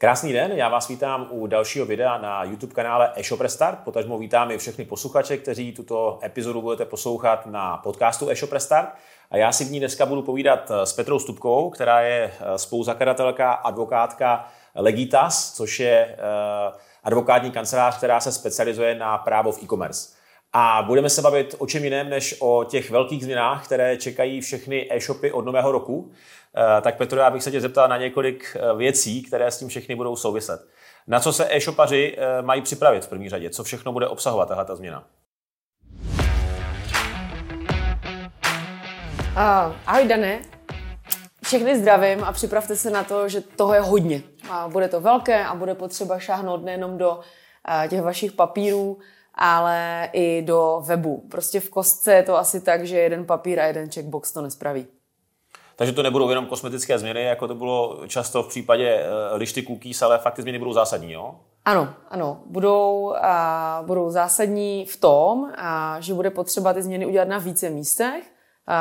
Krásný den, já vás vítám u dalšího videa na YouTube kanále eShop Restart. Potažmo vítám i všechny posluchače, kteří tuto epizodu budete poslouchat na podcastu eShop Restart. A já si v ní dneska budu povídat s Petrou Stupkovou, která je spoluzakladatelka, advokátka Legitas, což je eh, advokátní kancelář, která se specializuje na právo v e-commerce. A budeme se bavit o čem jiném, než o těch velkých změnách, které čekají všechny e-shopy od nového roku. Eh, tak Petro, já bych se tě zeptal na několik eh, věcí, které s tím všechny budou souviset. Na co se e-shopaři mají připravit v první řadě? Co všechno bude obsahovat tahle změna? Uh, ahoj Dané, všechny zdravím a připravte se na to, že toho je hodně. A bude to velké a bude potřeba šáhnout nejenom do těch vašich papírů, ale i do webu. Prostě v kostce je to asi tak, že jeden papír a jeden checkbox to nespraví. Takže to nebudou jenom kosmetické změny, jako to bylo často v případě lišty cookies, ale fakt ty změny budou zásadní, jo? Ano, ano. Budou, a, budou zásadní v tom, a, že bude potřeba ty změny udělat na více místech,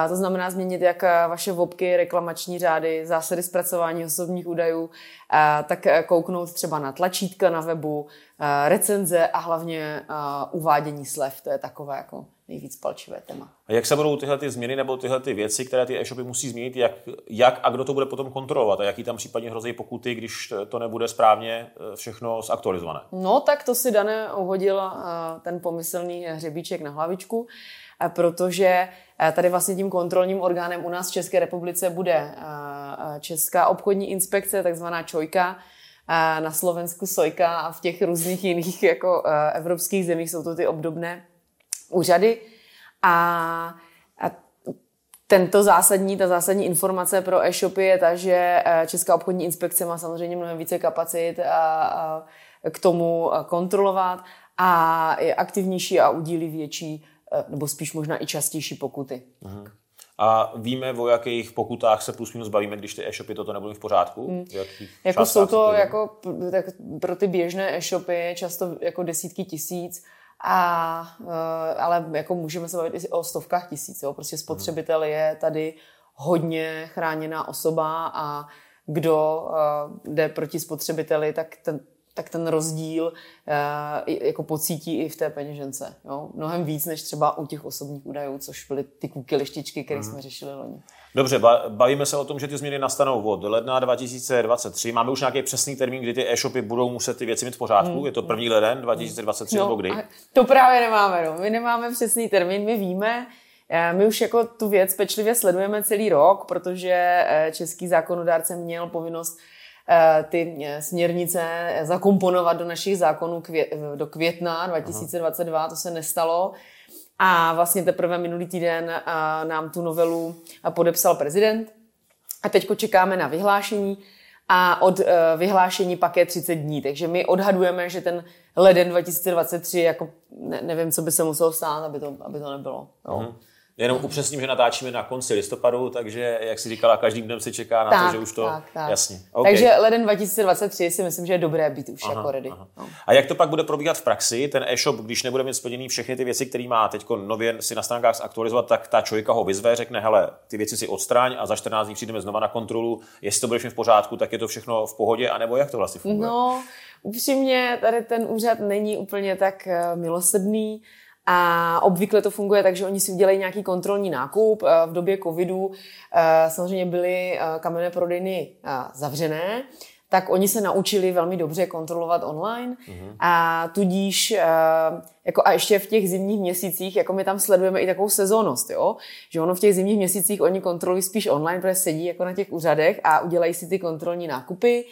to znamená změnit jak vaše vobky, reklamační řády, zásady zpracování osobních údajů, tak kouknout třeba na tlačítka na webu, recenze a hlavně uvádění slev. To je takové jako nejvíc palčivé téma. A jak se budou tyhle ty změny nebo tyhle ty věci, které ty e-shopy musí změnit, jak, jak a kdo to bude potom kontrolovat a jaký tam případně hrozí pokuty, když to nebude správně e, všechno zaktualizované? No tak to si Dané uhodil ten pomyslný hřebíček na hlavičku protože tady vlastně tím kontrolním orgánem u nás v České republice bude Česká obchodní inspekce, takzvaná ČOJka, na Slovensku Sojka a v těch různých jiných jako evropských zemích jsou to ty obdobné úřady. A, a tento zásadní, ta zásadní informace pro e-shopy je ta, že Česká obchodní inspekce má samozřejmě mnohem více kapacit a, a k tomu kontrolovat a je aktivnější a udílí větší Eh, nebo spíš možná i častější pokuty. Aha. A víme, o jakých pokutách se plus minus bavíme, když ty e-shopy toto nebudou v pořádku? Hmm. Jako jsou to jako, tak pro ty běžné e-shopy často jako desítky tisíc, a, eh, ale jako můžeme se bavit i o stovkách tisíc. Jo? Prostě spotřebitel je tady hodně chráněná osoba a kdo uh, jde proti spotřebiteli, tak ten, tak ten rozdíl uh, jako pocítí i v té peněžence. Jo? Mnohem víc než třeba u těch osobních údajů, což byly ty kuky lištičky, které mm. jsme řešili loni. Dobře, bavíme se o tom, že ty změny nastanou od ledna 2023. Máme už nějaký přesný termín, kdy ty e-shopy budou muset ty věci mít v pořádku? Mm. Je to první leden 2023 no, nebo kdy? To právě nemáme. No. My nemáme přesný termín, my víme, eh, my už jako tu věc pečlivě sledujeme celý rok, protože eh, český zákonodárce měl povinnost Eh, ty eh, směrnice zakomponovat do našich zákonů do května 2022, to se nestalo. A vlastně teprve minulý týden eh, nám tu novelu podepsal prezident. A teď čekáme na vyhlášení a od vyhlášení pak je 30 dní. Takže my odhadujeme, že ten leden 2023, jako ne, nevím, co by se muselo stát, aby to, aby to nebylo. No. Jenom upřesním, že natáčíme na konci listopadu, takže, jak si říkala, každým dnem se čeká na tak, to, že už to... Tak, tak. Jasně. Okay. Takže leden 2023 si myslím, že je dobré být už aha, jako ready. Aha. No. A jak to pak bude probíhat v praxi? Ten e-shop, když nebude mít splněný všechny ty věci, které má teď nově si na stránkách zaktualizovat, tak ta člověka ho vyzve, řekne, hele, ty věci si odstraň a za 14 dní přijdeme znova na kontrolu. Jestli to bude všechno v pořádku, tak je to všechno v pohodě, anebo jak to vlastně funguje? No, upřímně, tady ten úřad není úplně tak eh, milosrdný. A obvykle to funguje tak, že oni si udělají nějaký kontrolní nákup. Eh, v době covidu eh, samozřejmě byly eh, kamenné prodejny zavřené, tak oni se naučili velmi dobře kontrolovat online mm-hmm. a tudíž jako a ještě v těch zimních měsících, jako my tam sledujeme i takovou sezónnost, jo? že ono v těch zimních měsících oni kontrolují spíš online, protože sedí jako na těch úřadech a udělají si ty kontrolní nákupy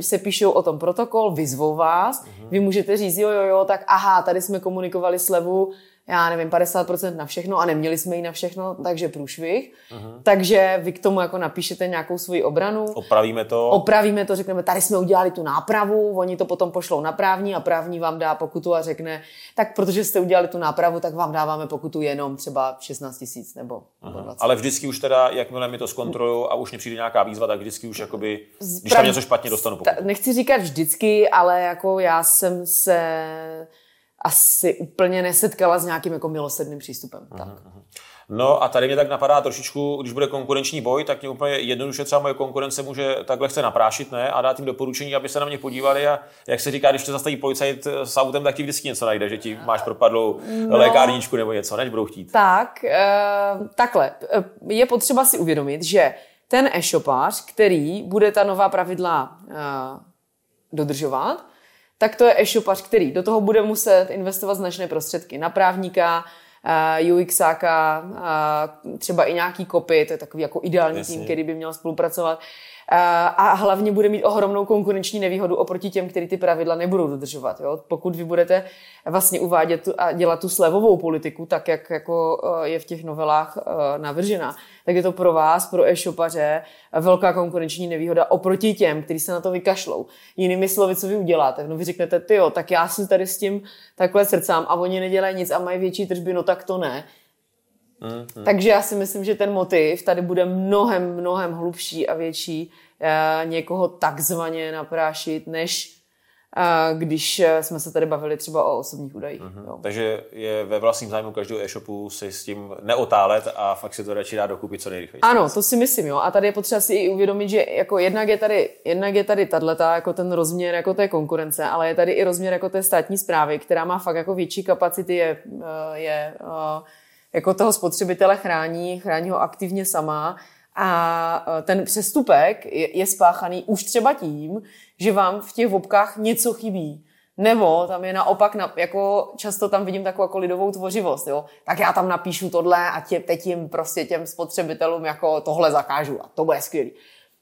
se píšou o tom protokol, vyzvou vás, uh-huh. vy můžete říct, jo, jo, jo, tak aha, tady jsme komunikovali slevu, já nevím, 50% na všechno a neměli jsme ji na všechno, takže průšvih. Uh-huh. Takže vy k tomu jako napíšete nějakou svoji obranu. Opravíme to. Opravíme to, řekneme, tady jsme udělali tu nápravu, oni to potom pošlou na právní a právní vám dá pokutu a řekne, tak protože jste udělali tu nápravu, tak vám dáváme pokutu jenom třeba 16 tisíc nebo, nebo 20. Ale vždycky už teda, jakmile mi to zkontrolují a už mi přijde nějaká výzva, tak vždycky už jakoby, když tam něco špatně dostanu pokutu. Nechci říkat vždycky, ale jako já jsem se asi úplně nesetkala s nějakým jako milosedným přístupem. Tak. No a tady mě tak napadá trošičku, když bude konkurenční boj, tak mě úplně jednoduše třeba moje konkurence může takhle chce naprášit ne? a dát jim doporučení, aby se na mě podívali a jak se říká, když to zastaví policajt s autem, tak ti vždycky něco najde, že ti máš propadlou no, lékárničku nebo něco, než budou chtít. Tak, uh, takhle. Je potřeba si uvědomit, že ten e-shopář, který bude ta nová pravidla uh, dodržovat, tak to je e-shopař, který do toho bude muset investovat značné prostředky na právníka, uh, UXáka, uh, třeba i nějaký kopy, to je takový jako ideální Jasně. tým, který by měl spolupracovat. Uh, a hlavně bude mít ohromnou konkurenční nevýhodu oproti těm, kteří ty pravidla nebudou dodržovat. Jo? Pokud vy budete vlastně uvádět tu, a dělat tu slevovou politiku, tak jak jako je v těch novelách navržena, tak je to pro vás, pro e-shopaře, velká konkurenční nevýhoda oproti těm, kteří se na to vykašlou. Jinými slovy, co vy uděláte? No vy řeknete, ty jo, tak já si tady s tím takhle srdcám a oni nedělají nic a mají větší tržby, no tak to ne. Mm-hmm. Takže já si myslím, že ten motiv tady bude mnohem, mnohem hlubší a větší eh, někoho takzvaně naprášit, než když eh, jsme se tady bavili třeba o osobních údajích. Uh-huh. Jo. Takže je ve vlastním zájmu každého e-shopu si s tím neotálet a fakt si to radši dát dokupit co nejrychleji. Ano, to si myslím, jo. A tady je potřeba si i uvědomit, že jako jednak je tady, jednak je tady tato, jako ten rozměr jako té konkurence, ale je tady i rozměr jako té státní zprávy, která má fakt jako větší kapacity, je, eh, je eh, jako toho spotřebitele chrání, chrání ho aktivně sama a ten přestupek je, je spáchaný už třeba tím, že vám v těch vopkách něco chybí. Nebo tam je naopak, na, jako často tam vidím takovou jako lidovou tvořivost, jo? tak já tam napíšu tohle a tě, teď jim prostě těm spotřebitelům jako tohle zakážu a to bude skvělý.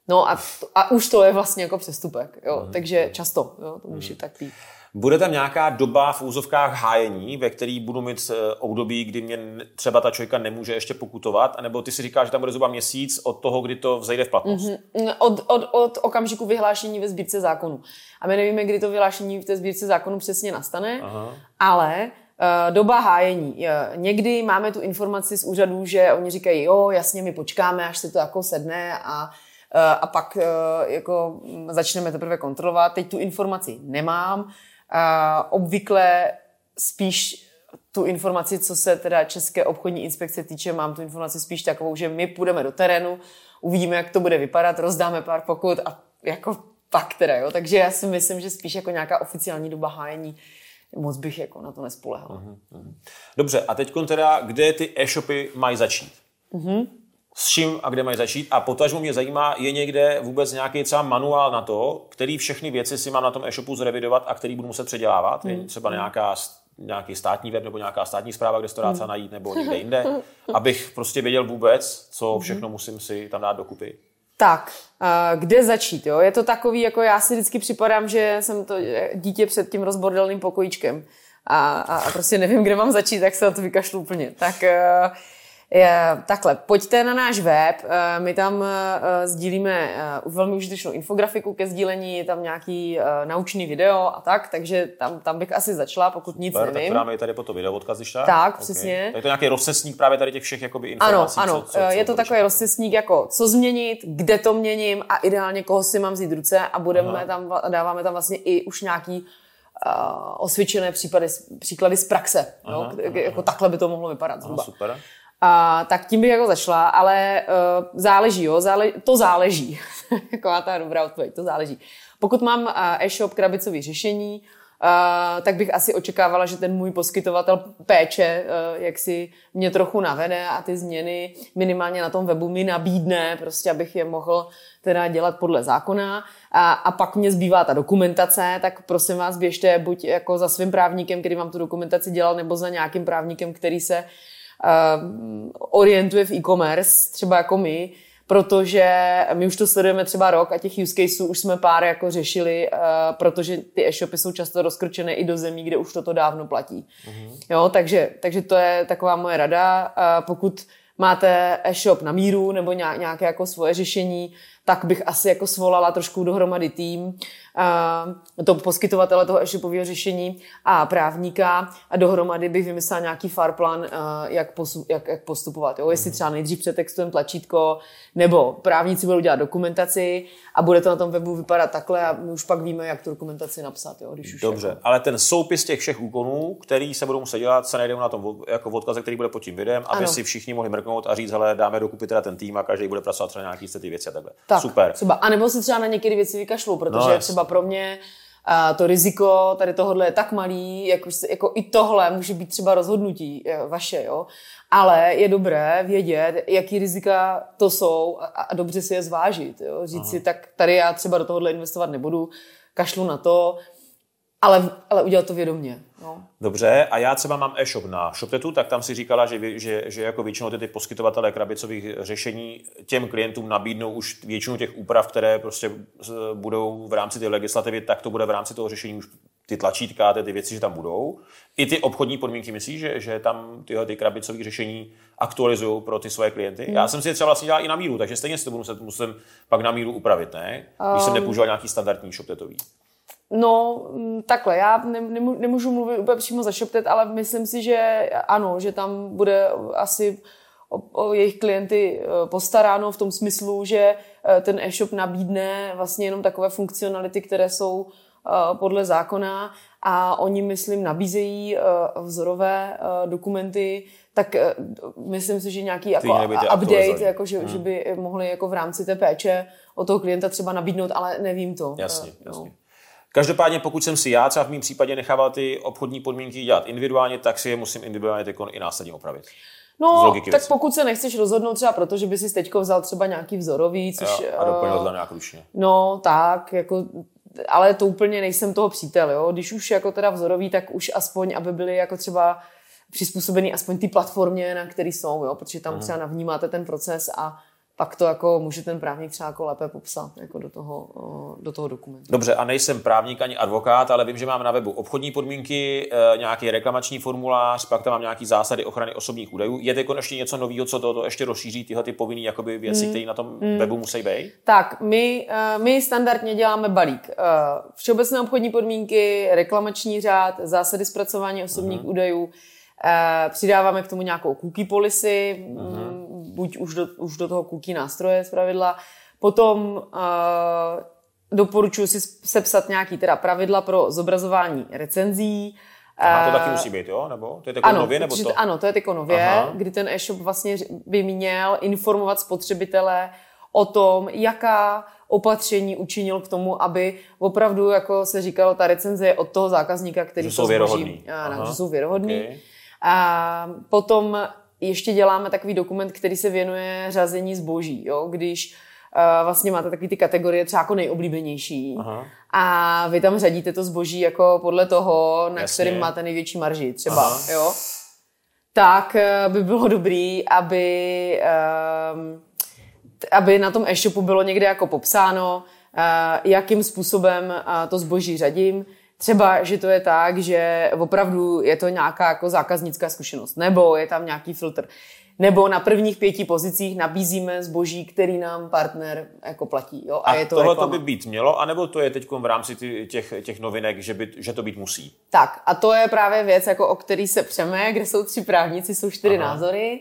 No a, a už to je vlastně jako přestupek, jo? Mm. takže často jo? to může mm. tak být. Bude tam nějaká doba v úzovkách hájení, ve který budu mít eh, období, kdy mě třeba ta člověka nemůže ještě pokutovat, anebo ty si říkáš, že tam bude zhruba měsíc od toho, kdy to vzejde v platnost? Mm-hmm. Od, od, od okamžiku vyhlášení ve sbírce zákonu. A my nevíme, kdy to vyhlášení v té sbírce zákonu přesně nastane, Aha. ale uh, doba hájení. Někdy máme tu informaci z úřadů, že oni říkají, jo, jasně, my počkáme, až se to jako sedne a a pak jako začneme teprve kontrolovat. Teď tu informaci nemám. Obvykle spíš tu informaci, co se teda České obchodní inspekce týče, mám tu informaci spíš takovou, že my půjdeme do terénu, uvidíme, jak to bude vypadat, rozdáme pár pokut a jako pak teda, jo. Takže já si myslím, že spíš jako nějaká oficiální doba hájení moc bych jako na to nespolehala. Uh-huh, Dobře, a teď teda, kde ty e-shopy mají začít? Uh-huh s čím a kde mají začít. A potažmo mě zajímá, je někde vůbec nějaký třeba manuál na to, který všechny věci si mám na tom e-shopu zrevidovat a který budu muset předělávat. Hmm. třeba nějaká, nějaký státní web nebo nějaká státní zpráva, kde se to dá hmm. najít nebo někde jinde, abych prostě věděl vůbec, co hmm. všechno musím si tam dát dokupy. Tak, kde začít? Jo? Je to takový, jako já si vždycky připadám, že jsem to dítě před tím rozbordelným pokojíčkem a, a, a prostě nevím, kde mám začít, tak se na to vykašlu úplně. Tak uh, Takhle, pojďte na náš web, eh, my tam eh, sdílíme eh, velmi užitečnou infografiku ke sdílení, je tam nějaký naučný video a tak, takže tam, tam bych asi začala, pokud nic Super, nevím. Tak to tady po to video odkaz, když tak? Tak, okay. přesně. Tak to je nějaký rozcesník právě tady těch všech jakoby, informací. Ano, ano, co, co, je to takový rozcesník jako co změnit, kde to měním a ideálně koho si mám vzít ruce a budeme Aha. tam, dáváme tam vlastně i už nějaký uh, osvědčené případy, příklady z praxe. Aha, jo? Aha, jako aha. takhle by to mohlo vypadat zhruba. Aha, super. A, tak tím bych jako zašla, ale uh, záleží, jo, zále, to záleží. Taková ta dobrá odpověď, to záleží. Pokud mám uh, e-shop krabicový řešení, uh, tak bych asi očekávala, že ten můj poskytovatel péče uh, jak si mě trochu navede a ty změny minimálně na tom webu mi nabídne, prostě abych je mohl teda dělat podle zákona. A, a pak mě zbývá ta dokumentace, tak prosím vás běžte buď jako za svým právníkem, který vám tu dokumentaci dělal, nebo za nějakým právníkem, který se orientuje v e-commerce, třeba jako my, protože my už to sledujeme třeba rok a těch use caseů už jsme pár jako řešili, uh, protože ty e-shopy jsou často rozkrčené i do zemí, kde už toto dávno platí. Uh-huh. Jo, takže, takže to je taková moje rada. Uh, pokud máte e-shop na míru nebo nějaké jako svoje řešení, tak bych asi jako svolala trošku dohromady tým, to poskytovatele toho e-shopového řešení a právníka a dohromady bych vymyslela nějaký farplan, jak, posu, jak, jak postupovat. Jo? Jestli třeba nejdřív přetextujeme tlačítko, nebo právníci budou dělat dokumentaci a bude to na tom webu vypadat takhle a my už pak víme, jak tu dokumentaci napsat. Jo? Když už Dobře, jako... ale ten soupis těch všech úkonů, který se budou muset dělat, se najdeme na tom jako odkaze, který bude pod tím videem, aby ano. si všichni mohli mrknout a říct, hele, dáme dokupy teda ten tým a každý bude pracovat třeba nějaký ty věci a takhle. Tak, Super. Třeba, a nebo si třeba na některé věci vykašlu, protože no, třeba pro mě a to riziko tady tohohle je tak malý, jako, jako i tohle může být třeba rozhodnutí vaše, jo. Ale je dobré vědět, jaký rizika to jsou a, a dobře si je zvážit. Jo? Říct Aha. si, tak tady já třeba do tohohle investovat nebudu, kašlu na to, ale, ale udělat to vědomě. No. Dobře, a já třeba mám e-shop na ShopTetu, tak tam si říkala, že, že, že jako většinou ty, ty poskytovatelé krabicových řešení těm klientům nabídnou už většinu těch úprav, které prostě budou v rámci té legislativy, tak to bude v rámci toho řešení už ty tlačítka, ty, ty věci, že tam budou. I ty obchodní podmínky myslíš, že, že tam tyhle ty krabicové řešení aktualizují pro ty svoje klienty? Hmm. Já jsem si je třeba vlastně dělal i na míru, takže stejně si to budu muset, musím pak na míru upravit, ne? Když um, jsem nepoužíval nějaký standardní ShopTetový. No, mm, takhle, já nemů, nemůžu mluvit úplně přímo za ShopTet, ale myslím si, že ano, že tam bude asi o, o jejich klienty e, postaráno v tom smyslu, že e, ten e-shop nabídne vlastně jenom takové funkcionality, které jsou e, podle zákona a oni, myslím, nabízejí vzorové dokumenty, tak myslím si, že nějaký jako update, jako, že, hmm. že by mohli jako v rámci té péče o toho klienta třeba nabídnout, ale nevím to. Jasně, no. Každopádně, pokud jsem si já třeba v mém případě nechával ty obchodní podmínky dělat individuálně, tak si je musím individuálně teď i následně opravit. No, tak věci. pokud se nechceš rozhodnout třeba proto, že by si teď vzal třeba nějaký vzorový, což... Jo, a doplnil uh, nějak ručně. No, tak, jako, ale to úplně nejsem toho přítel, jo. Když už jako teda vzorový, tak už aspoň, aby byly jako třeba přizpůsobený aspoň ty platformě, na který jsou, jo, protože tam uh-huh. třeba navnímáte ten proces a pak to jako může ten právník třeba jako lépe popsat jako do, toho, do toho dokumentu. Dobře, a nejsem právník ani advokát, ale vím, že mám na webu obchodní podmínky, e, nějaký reklamační formulář, pak tam mám nějaký zásady ochrany osobních údajů. Je to ještě něco nového, co to, to ještě rozšíří tyhle ty povinné jakoby věci, mm. které na tom mm. webu musí být? Tak, my, e, my standardně děláme balík. E, všeobecné obchodní podmínky, reklamační řád, zásady zpracování osobních mm. údajů, Přidáváme k tomu nějakou cookie policy, uh-huh. Buď už do, už do toho cookie nástroje z pravidla. Potom uh, doporučuji si sepsat nějaký teda pravidla pro zobrazování recenzí. Aha, to taky musí být, jo? Nebo to je jako nově? Nebo to? Ano, to je jako nově, Aha. kdy ten e-shop vlastně by měl informovat spotřebitele o tom, jaká opatření učinil k tomu, aby opravdu, jako se říkalo, ta recenze je od toho zákazníka, který že jsou věrohodný. Ano, že jsou věrohodný. Okay. A potom ještě děláme takový dokument, který se věnuje řazení zboží, jo? když uh, vlastně máte takový ty kategorie třeba jako nejoblíbenější Aha. a vy tam řadíte to zboží jako podle toho, na Jasně. kterým máte největší marži třeba, Aha. jo? tak uh, by bylo dobrý, aby, uh, aby na tom e-shopu bylo někde jako popsáno, uh, jakým způsobem uh, to zboží řadím, Třeba, že to je tak, že opravdu je to nějaká jako zákaznická zkušenost, nebo je tam nějaký filtr. Nebo na prvních pěti pozicích nabízíme zboží, který nám partner jako platí. Jo? A, a je to tohle to by být mělo, anebo to je teď v rámci těch, těch novinek, že, by, že to být musí? Tak a to je právě věc, jako o který se přeme, kde jsou tři právníci, jsou čtyři Aha. názory.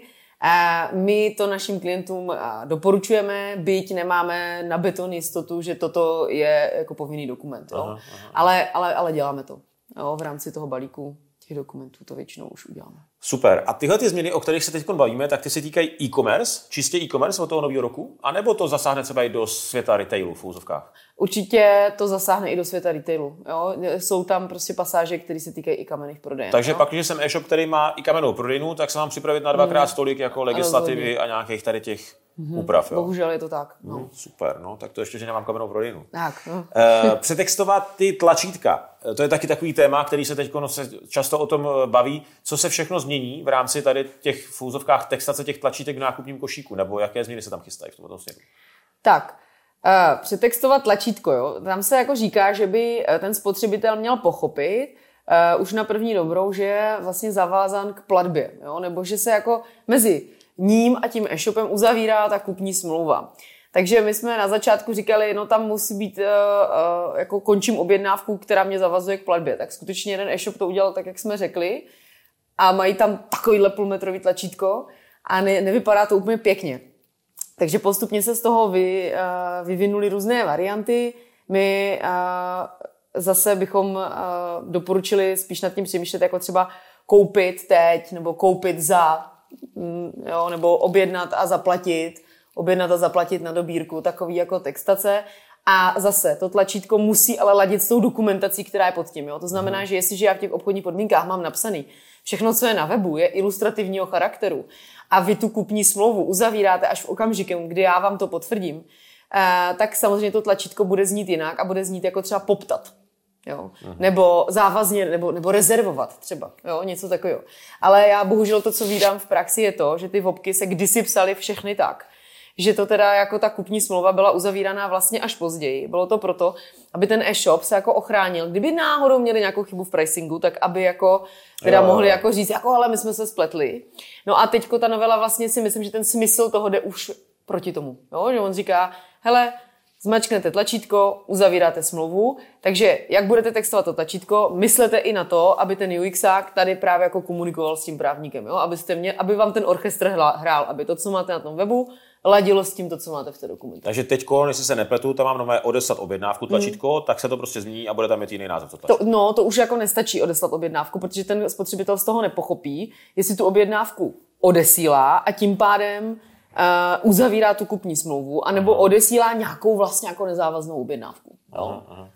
My to našim klientům doporučujeme, byť nemáme na beton jistotu, že toto je jako povinný dokument. Jo? Aha, aha. Ale, ale, ale děláme to jo? v rámci toho balíku těch dokumentů to většinou už uděláme. Super. A tyhle ty změny, o kterých se teď bavíme, tak ty se týkají e-commerce, čistě e-commerce od toho nového roku? A nebo to zasáhne třeba i do světa retailu v úzovkách? Určitě to zasáhne i do světa retailu. Jo? Jsou tam prostě pasáže, které se týkají i kamenných prodejen. Takže jo? pak, když jsem e-shop, který má i kamennou prodejnu, tak se mám připravit na dvakrát hmm. tolik jako legislativy a nějakých tady těch mm-hmm. úprav. Jo? Bohužel je to tak. No. Hmm, super, no, tak to ještě, že nemám kamennou prodejnu. Tak, no. e, přetextovat ty tlačítka. To je taky takový téma, který se teď často o tom eh, baví. Co se všechno změní v rámci tady těch fúzovkách textace těch tlačítek v nákupním košíku, nebo jaké změny se tam chystají v tomto směru? Tak, Uh, přetextovat tlačítko, jo. Tam se jako říká, že by ten spotřebitel měl pochopit uh, už na první dobrou, že je vlastně zavázán k platbě, jo, nebo že se jako mezi ním a tím e-shopem uzavírá ta kupní smlouva. Takže my jsme na začátku říkali, no tam musí být, uh, uh, jako končím objednávku, která mě zavazuje k platbě. Tak skutečně jeden e-shop to udělal tak, jak jsme řekli. A mají tam takovýhle půlmetrový tlačítko a ne, nevypadá to úplně pěkně. Takže postupně se z toho vy, uh, vyvinuly různé varianty. My zase bychom doporučili spíš nad tím přemýšlet, jako třeba koupit teď, nebo koupit za, jo, nebo objednat a zaplatit, objednat a zaplatit na dobírku, takový jako textace. A zase to tlačítko musí ale ladit s tou dokumentací, která je pod tím. Jo? To znamená, mm. že jestliže já v těch obchodních podmínkách mám napsaný, všechno, co je na webu, je ilustrativního charakteru a vy tu kupní smlouvu uzavíráte až v okamžikem, kdy já vám to potvrdím, eh, tak samozřejmě to tlačítko bude znít jinak a bude znít jako třeba poptat. Jo? Nebo závazně, nebo, nebo rezervovat třeba, jo? něco takového. Ale já bohužel to, co vídám v praxi, je to, že ty vopky se kdysi psaly všechny tak, že to teda jako ta kupní smlouva byla uzavíraná vlastně až později. Bylo to proto, aby ten e-shop se jako ochránil. Kdyby náhodou měli nějakou chybu v pricingu, tak aby jako teda jo. mohli jako říct, jako ale my jsme se spletli. No a teďko ta novela vlastně si myslím, že ten smysl toho jde už proti tomu. Jo? Že on říká, hele, zmačknete tlačítko, uzavíráte smlouvu, takže jak budete textovat to tlačítko, myslete i na to, aby ten UXák tady právě jako komunikoval s tím právníkem, jo? Abyste mě, aby vám ten orchestr hrál, aby to, co máte na tom webu, ladilo s tím to, co máte v té dokumentaci. Takže teď, jestli se nepletu, tam mám nové odeslat objednávku tlačítko, hmm. tak se to prostě změní a bude tam mít jiný název. To, to, no, to už jako nestačí odeslat objednávku, protože ten spotřebitel z toho nepochopí, jestli tu objednávku odesílá a tím pádem uh, uzavírá tu kupní smlouvu, anebo aha. odesílá nějakou vlastně jako nezávaznou objednávku. Jo? Aha, aha.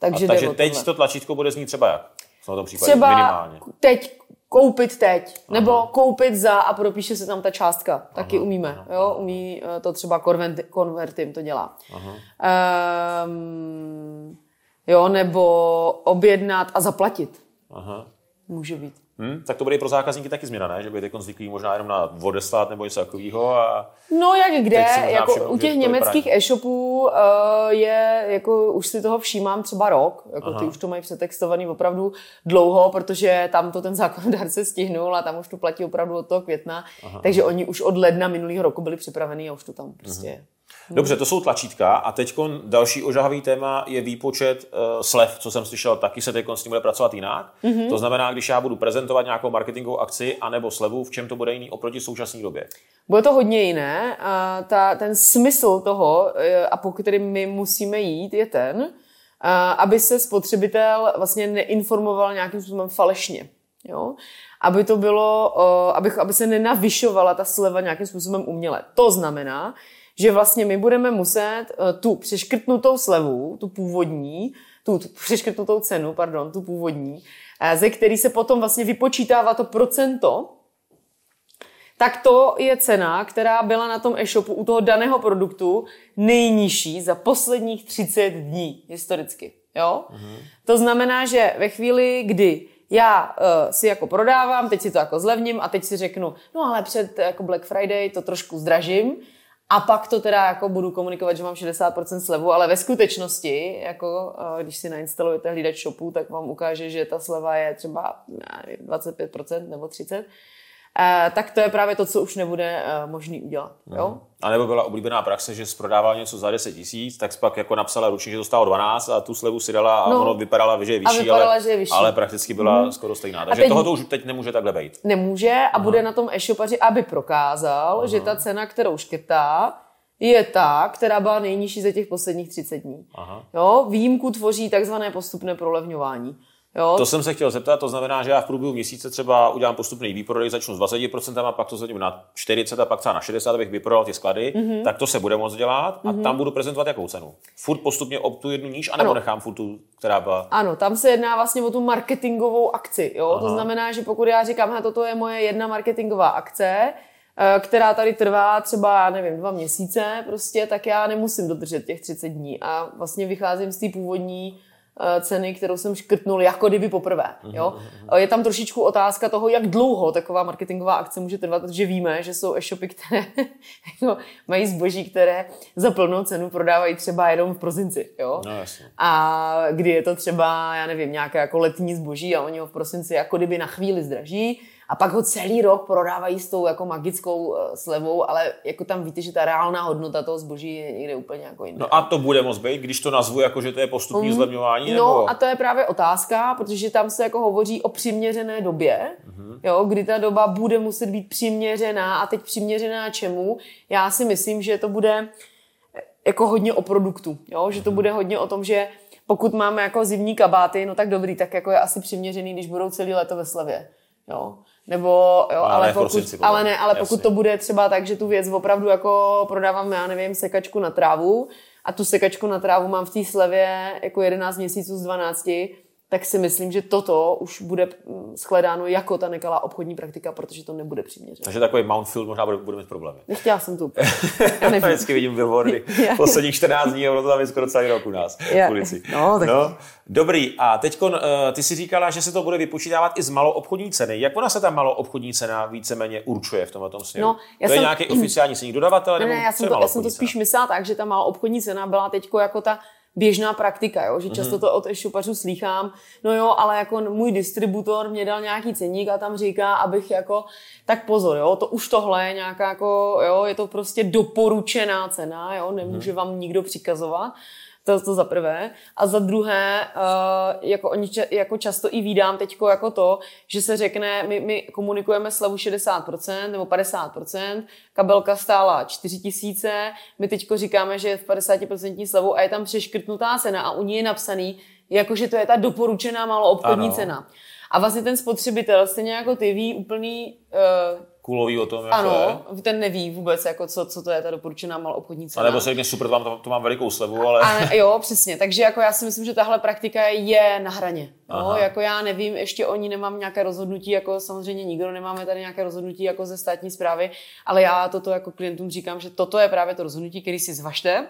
Takže, a takže teď to tlačítko bude znít třeba jak? V tomto případě třeba minimálně. teď koupit teď, Aha. nebo koupit za a propíše se tam ta částka. Taky Aha. umíme, Aha. jo, umí eh, to třeba Convertim to dělá. Aha. Um, jo, nebo objednat a zaplatit. Aha. Může být. Hmm, tak to bude i pro zákazníky taky změna, ne? Že by teď zvyklí možná jenom na odeslat nebo něco takového. A no jak kde, jako všimnout, u těch německých e-shopů uh, je, jako už si toho všímám třeba rok, jako Aha. ty už to mají přetextovaný opravdu dlouho, protože tam to ten zákonodárce stihnul a tam už to platí opravdu od toho května, Aha. takže oni už od ledna minulého roku byli připraveni a už to tam prostě Aha. Je. Dobře, to jsou tlačítka a teď další ožahavý téma je výpočet uh, slev, co jsem slyšel, taky se teď s tím bude pracovat jinak. Mm-hmm. To znamená, když já budu prezentovat nějakou marketingovou akci anebo slevu, v čem to bude jiný oproti současné době? Bude to hodně jiné. A ta, ten smysl toho, eh, a po kterým my musíme jít, je ten, eh, aby se spotřebitel vlastně neinformoval nějakým způsobem falešně. Jo? Aby to bylo, aby, aby se nenavyšovala ta sleva nějakým způsobem uměle. To znamená, že vlastně my budeme muset eh, tu přeškrtnutou slevu, tu původní, tu, tu přeškrtnutou cenu, pardon, tu původní, eh, ze který se potom vlastně vypočítává to procento, tak to je cena, která byla na tom e-shopu u toho daného produktu nejnižší za posledních 30 dní historicky. Jo? Mm-hmm. To znamená, že ve chvíli, kdy já uh, si jako prodávám, teď si to jako zlevním a teď si řeknu, no ale před jako Black Friday to trošku zdražím, a pak to teda jako budu komunikovat, že mám 60% slevu, ale ve skutečnosti, jako když si nainstalujete hlídač shopu, tak vám ukáže, že ta sleva je třeba 25% nebo 30%. Uh, tak to je právě to, co už nebude uh, možný udělat. No. Jo? A nebo byla oblíbená praxe, že prodával něco za 10 tisíc, tak pak jako napsala ručně, že to stálo 12 a tu slevu si dala a no. ono vypadalo, že je vyšší, vypadala, ale, že je vyšší. ale prakticky byla mm. skoro stejná. Takže teď, toho to už teď nemůže takhle být. Nemůže a Aha. bude na tom e-shopaři, aby prokázal, Aha. že ta cena, kterou škrtá, je ta, která byla nejnižší za těch posledních 30 dní. Aha. Jo, výjimku tvoří takzvané postupné prolevňování. Jo. To jsem se chtěl zeptat, to znamená, že já v průběhu měsíce třeba udělám postupný výprodej, začnu s 20% a pak to zatím na 40 a pak třeba na 60, abych vyprodal ty sklady, mm-hmm. tak to se bude moct dělat a mm-hmm. tam budu prezentovat jakou cenu. Furt postupně o tu jednu níž, anebo ano. nechám furt tu, která byla. Ano, tam se jedná vlastně o tu marketingovou akci. Jo? To znamená, že pokud já říkám, že toto je moje jedna marketingová akce, eh, která tady trvá třeba, nevím, dva měsíce prostě, tak já nemusím dodržet těch 30 dní a vlastně vycházím z té původní ceny, kterou jsem škrtnul jako kdyby poprvé. Jo? Mhm. Je tam trošičku otázka toho, jak dlouho taková marketingová akce může trvat, protože víme, že jsou e-shopy, které jako, mají zboží, které za plnou cenu prodávají třeba jenom v prosinci. Jo? No, jasně. A kdy je to třeba, já nevím, nějaké jako letní zboží a oni ho v prosinci jako kdyby na chvíli zdraží a pak ho celý rok prodávají s tou jako magickou uh, slevou, ale jako tam víte, že ta reálná hodnota toho zboží je někde úplně jako jinde. No a to bude moc být, když to nazvu jako, že to je postupní mm. zlevňování? No nebo... a to je právě otázka, protože tam se jako hovoří o přiměřené době, mm-hmm. jo, kdy ta doba bude muset být přiměřená a teď přiměřená čemu? Já si myslím, že to bude jako hodně o produktu, jo? že to mhm. bude hodně o tom, že pokud máme jako zimní kabáty, no tak dobrý, tak jako je asi přiměřený, když budou celý léto ve slevě. Jo. Nebo, jo, ale, ale, pokud, prosinci, ale ne, ale pokud to bude třeba tak, že tu věc opravdu jako prodávám, já nevím, sekačku na trávu a tu sekačku na trávu mám v té slevě jako 11 měsíců z 12, tak si myslím, že toto už bude mm, shledáno jako ta nekalá obchodní praktika, protože to nebude přiměřené. Takže takový Mountfield možná bude, bude mít problémy. Nechtěla jsem tu. Já nevím. Vždycky vidím billboardy posledních 14 dní a ono to tam je skoro celý rok u nás v ulici. No, tak... no, dobrý. A teď uh, ty si říkala, že se to bude vypočítávat i z maloobchodní ceny. Jak ona se ta maloobchodní cena víceméně určuje v tomhle směru? No, já to jsem... je nějaký oficiální ceník dodavatele? Ne, ne, já jsem, to, já jsem to spíš myslela tak, že ta maloobchodní cena byla teď jako ta běžná praktika, jo? že často mhm. to od e-shopařů slýchám, no jo, ale jako můj distributor mě dal nějaký ceník a tam říká, abych jako, tak pozor, jo, to už tohle je nějaká jako, jo, je to prostě doporučená cena, jo, nemůže mhm. vám nikdo přikazovat, to, to za prvé. A za druhé, uh, jako, oni, jako často i vídám teď jako to, že se řekne, my, my komunikujeme slevu 60% nebo 50%, kabelka stála 4 tisíce, my teď říkáme, že je v 50% slevu a je tam přeškrtnutá cena a u ní je napsaný, jako že to je ta doporučená maloobchodní ano. cena. A vlastně ten spotřebitel stejně jako ty ví úplný uh, kulový o tom, jak ano, to je. ten neví vůbec, jako co, co to je ta doporučená malobchodní cena. A nebo se řekne super, to mám, to mám velikou slevu, ale... A, jo, přesně, takže jako já si myslím, že tahle praktika je na hraně. No, jako já nevím, ještě oni nemám nějaké rozhodnutí, jako samozřejmě nikdo nemáme tady nějaké rozhodnutí jako ze státní zprávy, ale já toto jako klientům říkám, že toto je právě to rozhodnutí, který si zvažte,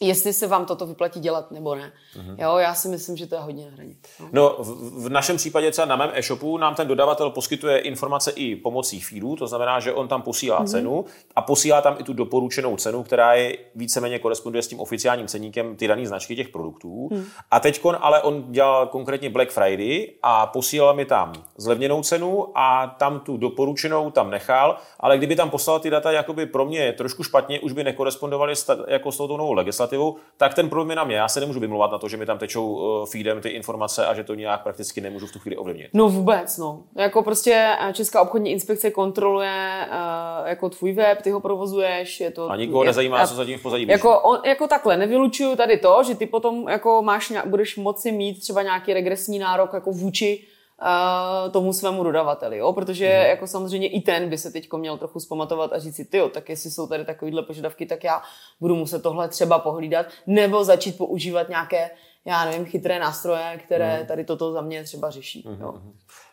jestli se vám toto vyplatí dělat nebo ne. Mm-hmm. Jo, já si myslím, že to je hodně na hraně. No, no v, v našem případě třeba na mém e-shopu nám ten dodavatel poskytuje informace i pomocí feedů, to znamená, že on tam posílá mm-hmm. cenu a posílá tam i tu doporučenou cenu, která je víceméně koresponduje s tím oficiálním ceníkem ty dané značky těch produktů. Mm. A teď ale on dělal konkrétně Black Friday a posílal mi tam zlevněnou cenu a tam tu doporučenou tam nechal, ale kdyby tam poslal ty data jakoby pro mě trošku špatně, už by nekorespondovaly jako s touto novou legislativou legislativu, tak ten problém je na mě. Já se nemůžu vymlouvat na to, že mi tam tečou eh, feedem ty informace a že to nějak prakticky nemůžu v tu chvíli ovlivnit. No vůbec, no. Jako prostě eh, Česká obchodní inspekce kontroluje uh, jako tvůj web, ty ho provozuješ, je to... A nikoho nezajímá, co zatím v pozadí jako, on, jako takhle, nevylučuju tady to, že ty potom jako máš, budeš moci mít třeba nějaký regresní nárok jako vůči uh, tomu svému dodavateli, jo? protože mm. jako samozřejmě i ten by se teď měl trochu zpamatovat a říct si, tyjo, tak jestli jsou tady takovýhle požadavky, tak já budu muset tohle třeba pohlídat, nebo začít používat nějaké, já nevím, chytré nástroje, které mm. tady toto za mě třeba řeší. Mm. Jo? Mhm.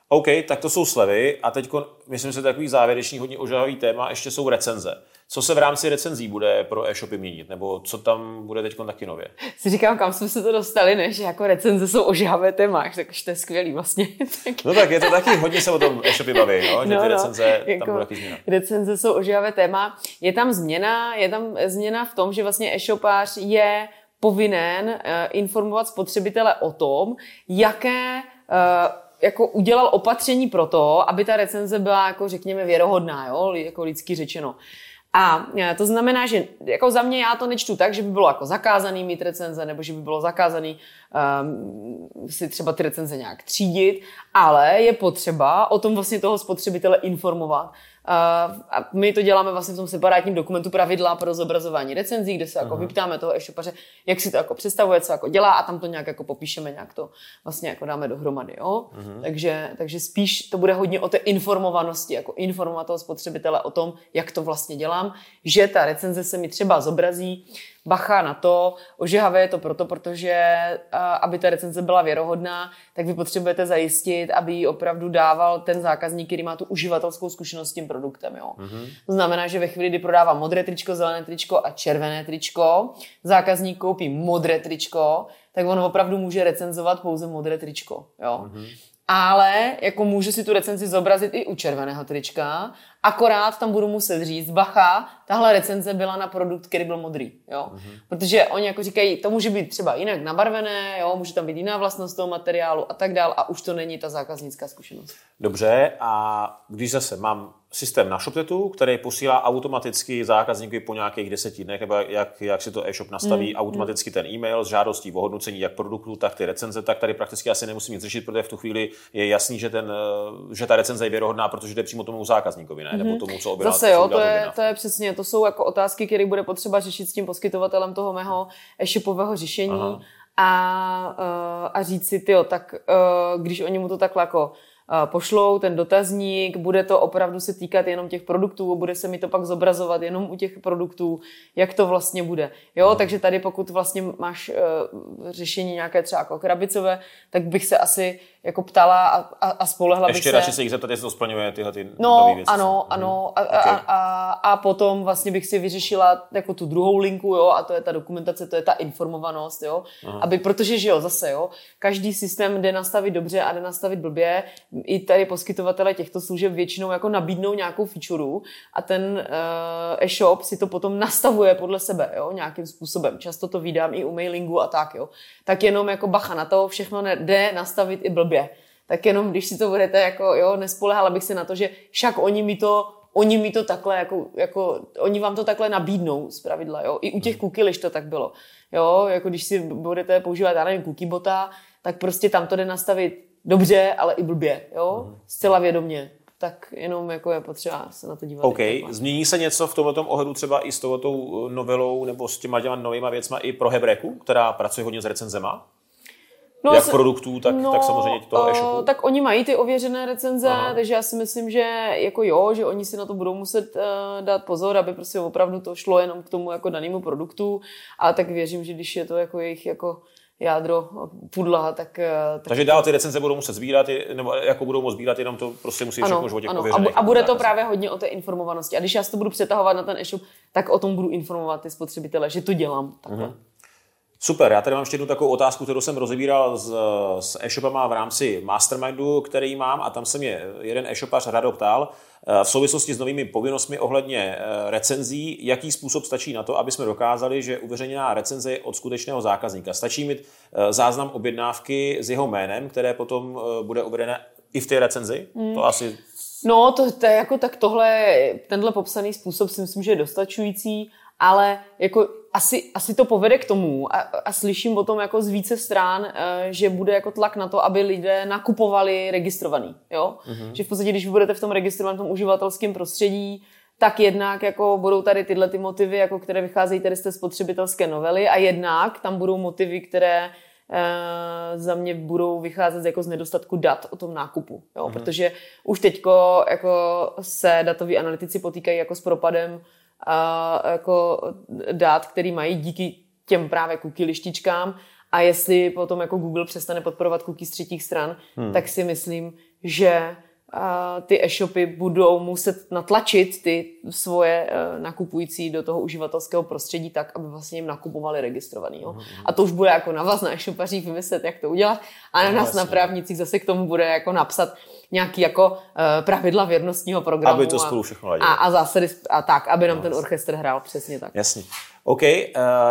OK, tak to jsou slevy a teď myslím, že takový závěrečný, hodně ožahavý téma, ještě jsou recenze. Co se v rámci recenzí bude pro e-shopy měnit, nebo co tam bude teď taky nově? Si říkám, kam jsme se to dostali, ne? že jako recenze jsou ožahavé téma, tak to je skvělý vlastně. no tak je to taky, hodně se o tom e-shopy baví, no? že no, ty no, recenze, jako tam bude taky změna. Recenze jsou ožahavé téma. Je tam změna, je tam změna v tom, že vlastně e-shopář je povinen uh, informovat spotřebitele o tom, jaké uh, jako udělal opatření pro to, aby ta recenze byla, jako řekněme, věrohodná, jo, jako lidsky řečeno. A e, to znamená, že jako za mě já to nečtu tak, že by bylo jako zakázaný mít recenze, nebo že by bylo zakázaný um, si třeba ty recenze nějak třídit, ale je potřeba o tom vlastně toho spotřebitele informovat. A my to děláme vlastně v tom separátním dokumentu pravidla pro zobrazování recenzí, kde se jako uh-huh. vyptáme toho e-shopaře, jak si to jako představuje, co jako dělá a tam to nějak jako popíšeme, nějak to vlastně jako dáme dohromady. Jo? Takže, takže spíš to bude hodně o té informovanosti, jako informovat toho spotřebitele o tom, jak to vlastně dělám, že ta recenze se mi třeba zobrazí bacha na to, ožehavé je to proto, protože aby ta recenze byla věrohodná, tak vy potřebujete zajistit, aby ji opravdu dával ten zákazník, který má tu uživatelskou zkušenost s tím produktem. Jo. Mm-hmm. To znamená, že ve chvíli, kdy prodávám modré tričko, zelené tričko a červené tričko, zákazník koupí modré tričko, tak on opravdu může recenzovat pouze modré tričko. Jo. Mm-hmm ale jako může si tu recenzi zobrazit i u červeného trička Akorát tam budu muset říct, bacha, tahle recenze byla na produkt, který byl modrý, jo. Mm-hmm. Protože oni jako říkají, to může být třeba jinak nabarvené, jo, může tam být jiná vlastnost toho materiálu a tak dál a už to není ta zákaznická zkušenost. Dobře, a když zase mám systém na ShopTetu, který posílá automaticky zákazníkovi po nějakých deseti dnech, nebo jak, jak si to e-shop nastaví, mm. automaticky ten e-mail s žádostí o hodnocení jak produktu, tak ty recenze, tak tady prakticky asi nemusím nic řešit, protože v tu chvíli je jasný, že, ten, že ta recenze je věrohodná, protože jde přímo tomu zákazníkovi, ne? Mm. nebo mhm. tomu, co objednal. Zase jo, to je, to je přesně, to jsou jako otázky, které bude potřeba řešit s tím poskytovatelem toho mého e-shopového řešení. Aha. A, eh, a říct si, tyjo, tak eh, když oni mu to takhle jako pošlou ten dotazník, bude to opravdu se týkat jenom těch produktů, bude se mi to pak zobrazovat jenom u těch produktů, jak to vlastně bude. Jo, hmm. takže tady pokud vlastně máš uh, řešení nějaké třeba jako krabicové, tak bych se asi jako ptala a, a, a spolehla Ještě bych radši se jich zeptat, jestli to splňuje tyhle ty no, nové věci. Ano, mhm. ano. A, okay. a, a, a, potom vlastně bych si vyřešila jako tu druhou linku, jo, a to je ta dokumentace, to je ta informovanost, jo. Aha. Aby, protože, že jo, zase, jo, každý systém jde nastavit dobře a jde nastavit blbě. I tady poskytovatele těchto služeb většinou jako nabídnou nějakou feature a ten uh, e-shop si to potom nastavuje podle sebe, jo, nějakým způsobem. Často to vydám i u mailingu a tak, jo. Tak jenom jako bacha na to, všechno jde nastavit i blbě blbě. Tak jenom, když si to budete jako, jo, nespolehala bych se na to, že však oni mi to oni mi to takhle, jako, jako, oni vám to takhle nabídnou z pravidla, jo. I u těch cookie to tak bylo. Jo, jako když si budete používat, já nevím, cookie bota, tak prostě tam to jde nastavit dobře, ale i blbě, jo. Mhm. Zcela vědomně tak jenom jako je potřeba se na to dívat. OK. Změní se něco v tomto ohledu třeba i s touto novelou nebo s těma těma novýma věcma i pro Hebreku, která pracuje hodně s recenzema? No, jak produktů, tak, no, tak samozřejmě toho e-shopu? Tak oni mají ty ověřené recenze, Aha. takže já si myslím, že jako jo, že oni si na to budou muset uh, dát pozor, aby prostě opravdu to šlo jenom k tomu jako danému produktu, a tak věřím, že když je to jako jejich jako jádro pudla, tak, eh, tak... Takže dál ty recenze budou muset sbírat, nebo jako budou moct sbírat, jenom to prostě musí ano, všechno životě ano. A, a bude to právě hodně o té informovanosti. A když já si to budu přetahovat na ten e-shop, tak o tom budu informovat ty spotřebitele, že to dělám takhle. Mm-hmm. Super, já tady mám ještě jednu takovou otázku, kterou jsem rozebíral s, s e-shopama v rámci Mastermindu, který mám a tam se mě jeden e-shopař Rado ptal eh, v souvislosti s novými povinnostmi ohledně eh, recenzí, jaký způsob stačí na to, aby jsme dokázali, že uveřejněná recenze je od skutečného zákazníka. Stačí mít eh, záznam objednávky s jeho jménem, které potom bude uvedené i v té recenzi? Hmm. To asi No, to, to je jako tak tohle, tenhle popsaný způsob si myslím, že je dostačující ale jako asi, asi to povede k tomu a, a slyším o tom jako z více stran, eh, že bude jako tlak na to, aby lidé nakupovali registrovaný, jo? Mm-hmm. Že v podstatě, když vy budete v tom registrovaném tom uživatelském prostředí, tak jednak jako budou tady tyhle ty motivy, jako které vycházejí tady z té spotřebitelské novely a jednak tam budou motivy, které e, za mě budou vycházet jako z nedostatku dat o tom nákupu. Jo? Mm-hmm. Protože už teďko jako se datoví analytici potýkají jako s propadem a jako dát, který mají díky těm právě cookie lištičkám a jestli potom jako Google přestane podporovat cookies z třetích stran, hmm. tak si myslím, že ty e-shopy budou muset natlačit ty svoje uh, nakupující do toho uživatelského prostředí tak, aby vlastně jim nakupovali registrovaný. Jo? Mm-hmm. A to už bude jako na vás na e-shopařích vymyslet, jak to udělat. A na no, nás na právnicích zase k tomu bude jako napsat nějaký jako uh, pravidla věrnostního programu. Aby to spolu všechno a, a zásady a tak, aby nám no, ten orchestr hrál přesně tak. Jasně. OK, uh,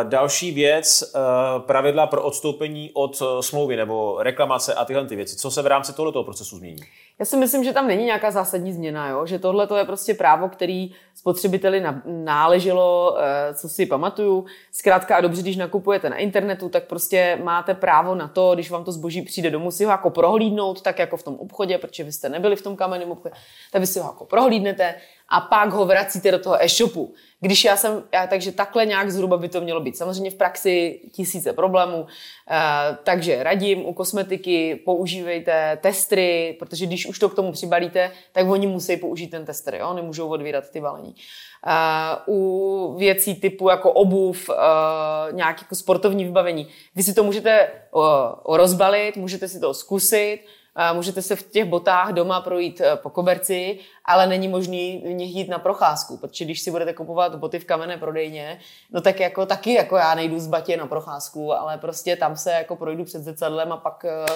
další věc, uh, pravidla pro odstoupení od uh, smlouvy nebo reklamace a tyhle ty věci. Co se v rámci tohoto procesu změní? Já si myslím, že tam není nějaká zásadní změna, jo? že tohle to je prostě právo, který spotřebiteli náleželo, co si pamatuju. Zkrátka a dobře, když nakupujete na internetu, tak prostě máte právo na to, když vám to zboží přijde domů, si ho jako prohlídnout, tak jako v tom obchodě, protože vy jste nebyli v tom kamenném obchodě, tak vy si ho jako prohlídnete a pak ho vracíte do toho e-shopu. Když já jsem, já, takže takhle nějak zhruba by to mělo být. Samozřejmě v praxi tisíce problémů, takže radím u kosmetiky, používejte testry, protože když už to k tomu přibalíte, tak oni musí použít ten tester, jo? nemůžou odvírat ty balení. Uh, u věcí typu jako obuv, uh, nějaké jako sportovní vybavení. Vy si to můžete uh, rozbalit, můžete si to zkusit, Můžete se v těch botách doma projít eh, po koberci, ale není možný v nich jít na procházku, protože když si budete kupovat boty v kamenné prodejně, no tak jako taky jako já nejdu z batě na procházku, ale prostě tam se jako projdu před zrcadlem a pak eh,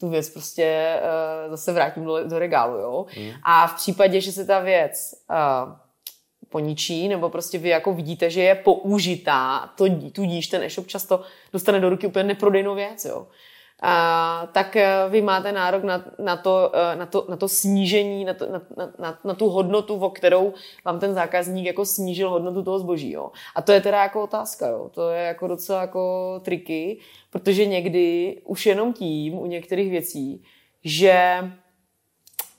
tu věc prostě uh, zase vrátím do, do regálu, jo. Mm. A v případě, že se ta věc poničí, nebo prostě vy jako vidíte, že je použitá, to, tudíž ten e-shop často dostane do ruky úplně neprodejnou věc, jo a, tak eh, vy máte nárok na, na, to, eh, na, to, na to snížení, na, to, na, na, na tu hodnotu, o kterou vám ten zákazník jako snížil hodnotu toho zboží. Jo. A to je teda jako otázka, jo. to je jako docela jako triky, protože někdy už jenom tím u některých věcí, že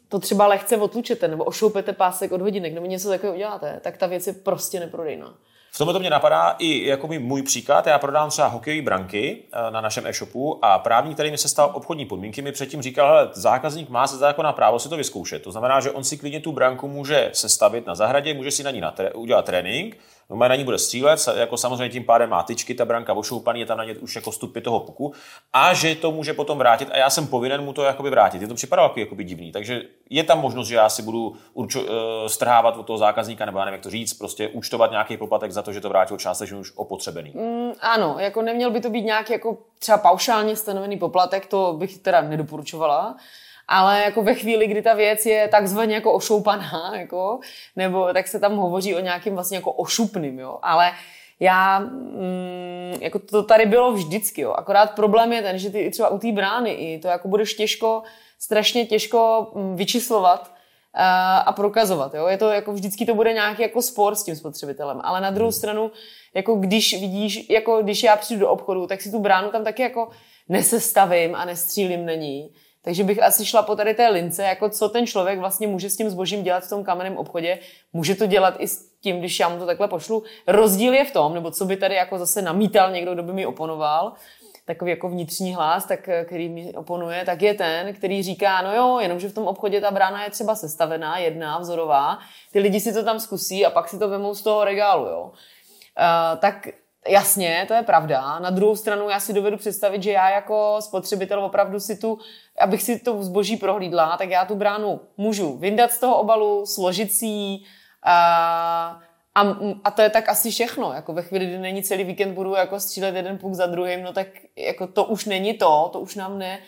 to třeba lehce otlučete nebo ošoupete pásek od hodinek nebo něco takového uděláte, tak ta věc je prostě neprodejná. V tomhle to mě napadá i jako můj příklad. Já prodám třeba hokejové branky eh, na našem e-shopu a právník, který mi se stal obchodní podmínky, mi předtím říkal, že zákazník má se zákona právo si to vyzkoušet. To znamená, že on si klidně tu branku může sestavit na zahradě, může si na ní udělat trénink, No, na ní bude střílet, jako samozřejmě tím pádem má tyčky, ta branka ošoupaný, je tam na ně už jako stupy toho puku a že to může potom vrátit a já jsem povinen mu to jakoby vrátit. Je to připadalo jako divný, takže je tam možnost, že já si budu určo, uh, strhávat od toho zákazníka, nebo já nevím, jak to říct, prostě účtovat nějaký poplatek za to, že to vrátil částečně už opotřebený. Mm, ano, jako neměl by to být nějaký jako třeba paušálně stanovený poplatek, to bych teda nedoporučovala ale jako ve chvíli, kdy ta věc je takzvaně jako ošoupaná, jako, nebo tak se tam hovoří o nějakým vlastně jako ošupným, jo, ale já, mm, jako to tady bylo vždycky, jo. Akorát problém je ten, že ty třeba u té brány i to jako budeš těžko, strašně těžko mm, vyčislovat a, eh, a prokazovat, jo. Je to jako vždycky to bude nějaký jako spor s tím spotřebitelem, ale na druhou hmm. stranu, jako když vidíš, jako když já přijdu do obchodu, tak si tu bránu tam taky jako nesestavím a nestřílím na ní takže bych asi šla po tady té lince, jako co ten člověk vlastně může s tím zbožím dělat v tom kamenném obchodě. Může to dělat i s tím, když já mu to takhle pošlu. Rozdíl je v tom, nebo co by tady jako zase namítal někdo, kdo by mi oponoval, takový jako vnitřní hlas, tak, který mi oponuje, tak je ten, který říká, no jo, jenomže v tom obchodě ta brána je třeba sestavená, jedna, vzorová, ty lidi si to tam zkusí a pak si to vemou z toho regálu, jo. Uh, tak Jasně, to je pravda. Na druhou stranu já si dovedu představit, že já jako spotřebitel opravdu si tu, abych si to zboží prohlídla, tak já tu bránu můžu vyndat z toho obalu, složit si ji a, a, a to je tak asi všechno. Jako ve chvíli, kdy není celý víkend budu jako střílet jeden puk za druhým, no tak jako to už není to, to už nám ne,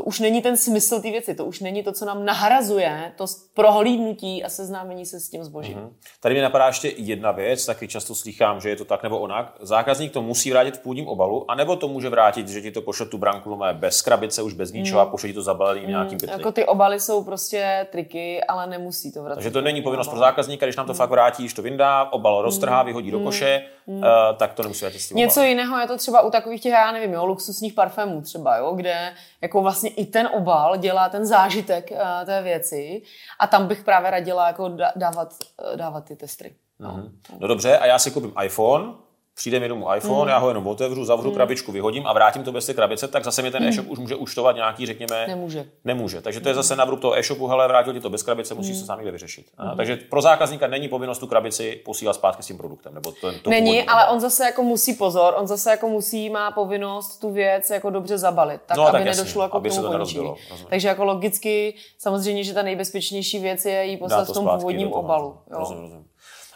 to už není ten smysl té věci, to už není to, co nám nahrazuje, to prohlídnutí a seznámení se s tím zbožím. Mm-hmm. Tady mi napadá ještě jedna věc, taky často slychám, že je to tak nebo onak. Zákazník to musí vrátit v původním obalu, anebo to může vrátit, že ti to pošle tu branku bez krabice, už bez ničeho mm. a pošle ti to zabalený mm. nějakým pytli. Jako ty obaly jsou prostě triky, ale nemusí to vrátit. Takže to není povinnost pro zákazníka, když nám to mm. fakt vrátí, to vyndá, obal roztrhá, vyhodí mm. do koše, mm. uh, tak to nemusí vrátit s tím Něco jiného je to třeba u takových těch, já nevím, jo, luxusních parfémů třeba, jo, kde jako vlastně i ten obal dělá ten zážitek uh, té věci a tam bych právě radila jako dávat, uh, dávat ty testy. No. Mm-hmm. no dobře, a já si koupím iPhone, přijde mi domů iPhone, mm. já ho jenom otevřu, zavřu mm. krabičku, vyhodím a vrátím to bez té krabice, tak zase mi ten mm. e-shop už může účtovat nějaký, řekněme... Nemůže. Nemůže. Takže to je zase na vrub toho e-shopu, hele, vrátil ti to bez krabice, musíš mm. se sám někde vyřešit. Mm. takže pro zákazníka není povinnost tu krabici posílat zpátky s tím produktem. Nebo to, to není, ale on zase jako musí pozor, on zase jako musí, má povinnost tu věc jako dobře zabalit, tak no, aby tak nedošlo jako aby k tomu to Takže jako logicky, samozřejmě, že ta nejbezpečnější věc je jí poslat v tom původním obalu. Rozumím, rozumím.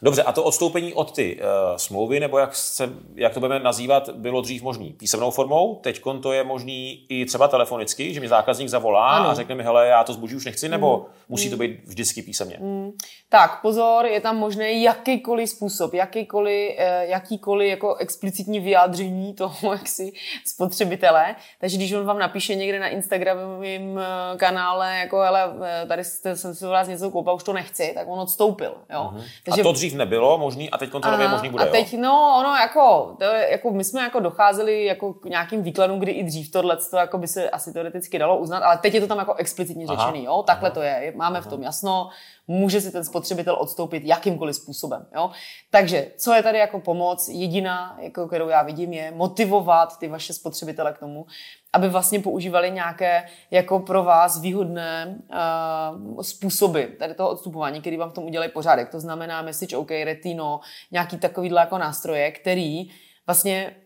Dobře, a to odstoupení od ty uh, smlouvy, nebo jak, se, jak to budeme nazývat, bylo dřív možný písemnou formou, teď to je možný i třeba telefonicky, že mi zákazník zavolá ano. a řekne mi, hele, já to zboží už nechci, nebo mm. musí to být vždycky písemně? Mm. Tak, pozor, je tam možné jakýkoliv způsob, jakýkoliv, eh, jakýkoliv jako explicitní vyjádření toho, jak si spotřebitele. Takže když on vám napíše někde na Instagramovém eh, kanále, jako, hele, tady jsem si vás něco koupil, už to nechci, tak on odstoupil. Jo. Mm. Takže, a to dřív nebylo možný a teď to nově možný bude, A teď, jo? no, ono jako, to jako, my jsme jako docházeli jako k nějakým výkladům, kdy i dřív tohle to jako by se asi teoreticky dalo uznat, ale teď je to tam jako explicitně aha, řečený, jo, takhle aha, to je, máme aha. v tom jasno, může si ten spotřebitel odstoupit jakýmkoliv způsobem, jo. Takže, co je tady jako pomoc, jediná, jako, kterou já vidím, je motivovat ty vaše spotřebitele k tomu, aby vlastně používali nějaké jako pro vás výhodné uh, způsoby tady toho odstupování, který vám v tom udělají pořádek. To znamená message OK, retino, nějaký takovýhle jako nástroje, který vlastně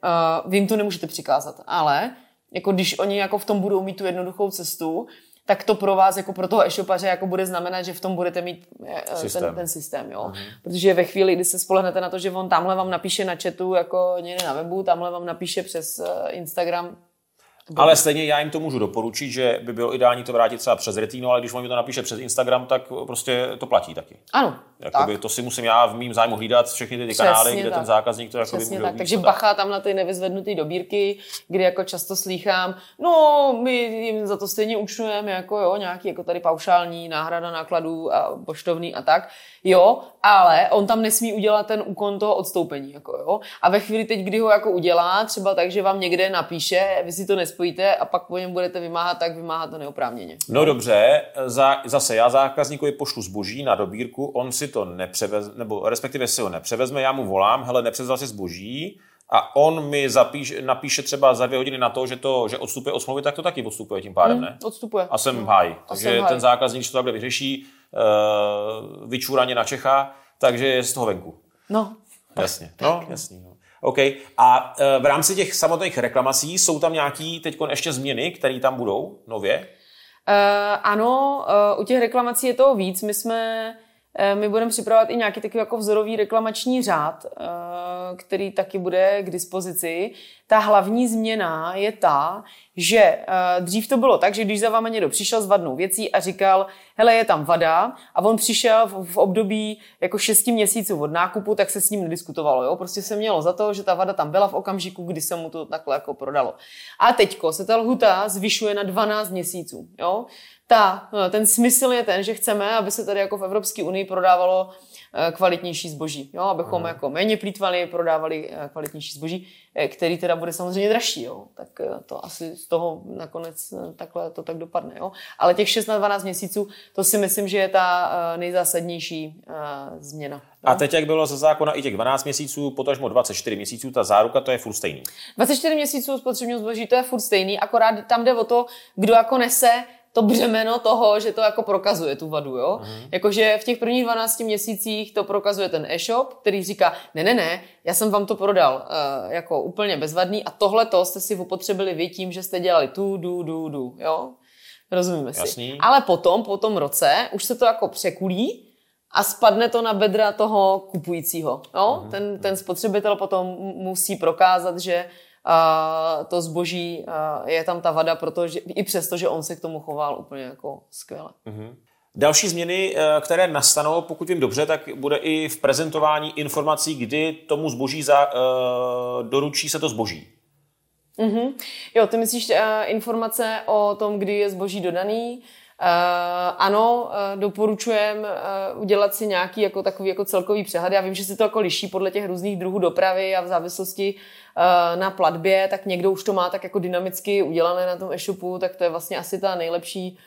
uh, vy jim to nemůžete přikázat, ale jako když oni jako v tom budou mít tu jednoduchou cestu, tak to pro vás, jako pro toho e-shopaře, jako bude znamenat, že v tom budete mít eh, systém. Ten, ten systém, jo. Uh-huh. Protože ve chvíli, kdy se spolehnete na to, že on tamhle vám napíše na chatu, jako někde na webu, tamhle vám napíše přes Instagram, Ale stejně já jim to můžu doporučit, že by bylo ideální to vrátit třeba přes Retino, ale když on mi to napíše přes Instagram, tak prostě to platí taky. Ano. Jakoby, tak. to si musím já v mým zájmu hlídat všechny ty Přesně kanály, kde tak. ten zákazník to Přesně může tak. Takže tak. bacha tam na ty nevyzvednuté dobírky, kdy jako často slýchám, no my jim za to stejně účtujeme jako jo, nějaký jako tady paušální náhrada nákladů a poštovný a tak. Jo, ale on tam nesmí udělat ten úkon toho odstoupení. Jako jo. A ve chvíli teď, kdy ho jako udělá, třeba tak, že vám někde napíše, vy si to nespojíte a pak po něm budete vymáhat, tak vymáhat to neoprávněně. No dobře, za, zase já zákazníkovi pošlu zboží na dobírku, on si to nepřevezme, nebo respektive si ho nepřevezme, já mu volám, hele, nepřevzal si zboží, a on mi zapíš, napíše třeba za dvě hodiny na to, že to, že odstupuje od smlouvy, tak to taky odstupuje tím pádem, hmm, ne? Odstupuje. A jsem v háji. Takže jsem ten zákazník, když to takhle vyřeší, uh, vyčúraně na Čecha, takže je z toho venku. No. Jasně. No, jasně. No. OK. A uh, v rámci těch samotných reklamací jsou tam nějaký teď ještě změny, které tam budou nově? Uh, ano, uh, u těch reklamací je toho víc. My jsme Eh, my budeme připravovat i nějaký takový jako vzorový reklamační řád, eh, který taky bude k dispozici. Ta hlavní změna je ta, že eh, dřív to bylo tak, že když za váma někdo přišel s vadnou věcí a říkal, hele, je tam vada, a on přišel v, období jako šesti měsíců od nákupu, tak se s ním nediskutovalo. Jo? Prostě se mělo za to, že ta vada tam byla v okamžiku, kdy se mu to takhle jako prodalo. A teďko se ta lhuta zvyšuje na 12 měsíců. Jo? Ta, no, ten smysl je ten, že chceme, aby se tady jako v Evropské unii prodávalo eh, kvalitnější zboží, jo? abychom mm. jako méně plítvali, prodávali eh, kvalitnější zboží, eh, který teda bude samozřejmě dražší, jo? tak to asi z toho nakonec takhle to tak dopadne. Jo? Ale těch 6 na 12 měsíců, to si myslím, že je ta nejzásadnější změna. Jo? A teď, jak bylo ze zákona i těch 12 měsíců, potažmo 24 měsíců, ta záruka, to je furt stejný. 24 měsíců spotřebního zboží, to je furt stejný, akorát tam jde o to, kdo jako nese to břemeno toho, že to jako prokazuje tu vadu, jo. Mm. Jakože v těch prvních 12 měsících to prokazuje ten e-shop, který říká, ne, ne, ne, já jsem vám to prodal uh, jako úplně bezvadný a tohle to jste si upotřebili vy tím, že jste dělali tu, du, du, du, jo. Rozumíme si. Jasný. Ale potom, po tom roce, už se to jako překulí a spadne to na bedra toho kupujícího. Jo? Mm. Ten, ten spotřebitel potom musí prokázat, že a to zboží je tam ta vada, protože i přesto, že on se k tomu choval úplně jako skvěle. Mm-hmm. Další změny, eh, které nastanou, pokud vím dobře, tak bude i v prezentování informací, kdy tomu zboží za, uh, doručí se to zboží. Mm-hmm. Jo, ty myslíš uh, informace o tom, kdy je zboží dodaný, Uh, ano, uh, doporučujem uh, udělat si nějaký jako takový jako celkový přehled. Já vím, že se to jako liší podle těch různých druhů dopravy a v závislosti na platbě, tak někdo už to má tak jako dynamicky udělané na tom e-shopu, tak to je vlastně asi ta nejlepší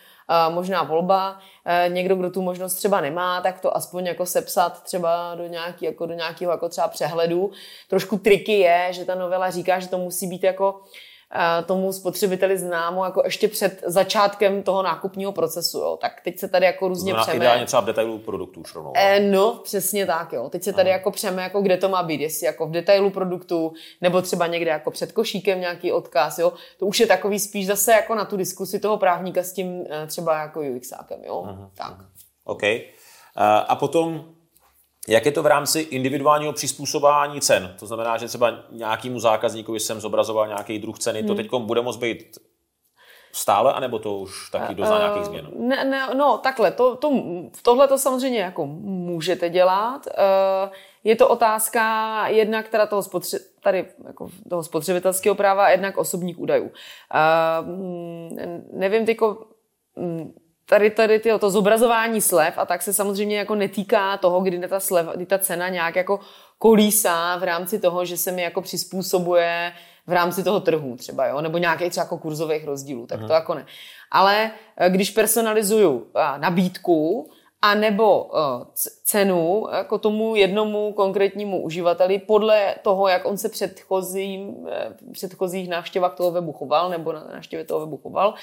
možná volba. Někdo, kdo tu možnost třeba nemá, tak to aspoň jako sepsat třeba do, nějaký, jako do nějakého jako třeba přehledu. Trošku triky je, že ta novela říká, že to musí být jako tomu spotřebiteli známo jako ještě před začátkem toho nákupního procesu. Jo. Tak teď se tady jako různě Znamená přeme. ideálně třeba v detailu produktu už rovnou. E, no, přesně tak. Jo. Teď se tady Aha. jako přeme, jako kde to má být, jestli jako v detailu produktu, nebo třeba někde jako před košíkem nějaký odkaz. Jo. To už je takový spíš zase jako na tu diskusi toho právníka s tím eh, třeba jako UXákem. Jo. Aha. Tak. OK. A potom jak je to v rámci individuálního přizpůsobování cen? To znamená, že třeba nějakému zákazníkovi jsem zobrazoval nějaký druh ceny, hmm. to teď bude moct být stále, anebo to už taky dozná uh, nějakých změn? Ne, ne, no, takhle, to, to, tohle to samozřejmě jako můžete dělat. Uh, je to otázka jednak teda toho, spotře- tady jako toho spotřebitelského práva a jednak osobních údajů. Uh, nevím, tyko, tady, tady tyjo, to zobrazování slev a tak se samozřejmě jako netýká toho, kdy ta, slev, kdy ta cena nějak jako kolísá v rámci toho, že se mi jako přizpůsobuje v rámci toho trhu třeba, jo? nebo nějakých třeba jako kurzových rozdílů, tak Aha. to jako ne. Ale eh, když personalizuju eh, nabídku, a nebo uh, cenu jako tomu jednomu konkrétnímu uživateli podle toho, jak on se předchozím, předchozích návštěvách toho webu choval nebo na návštěvě toho webu choval,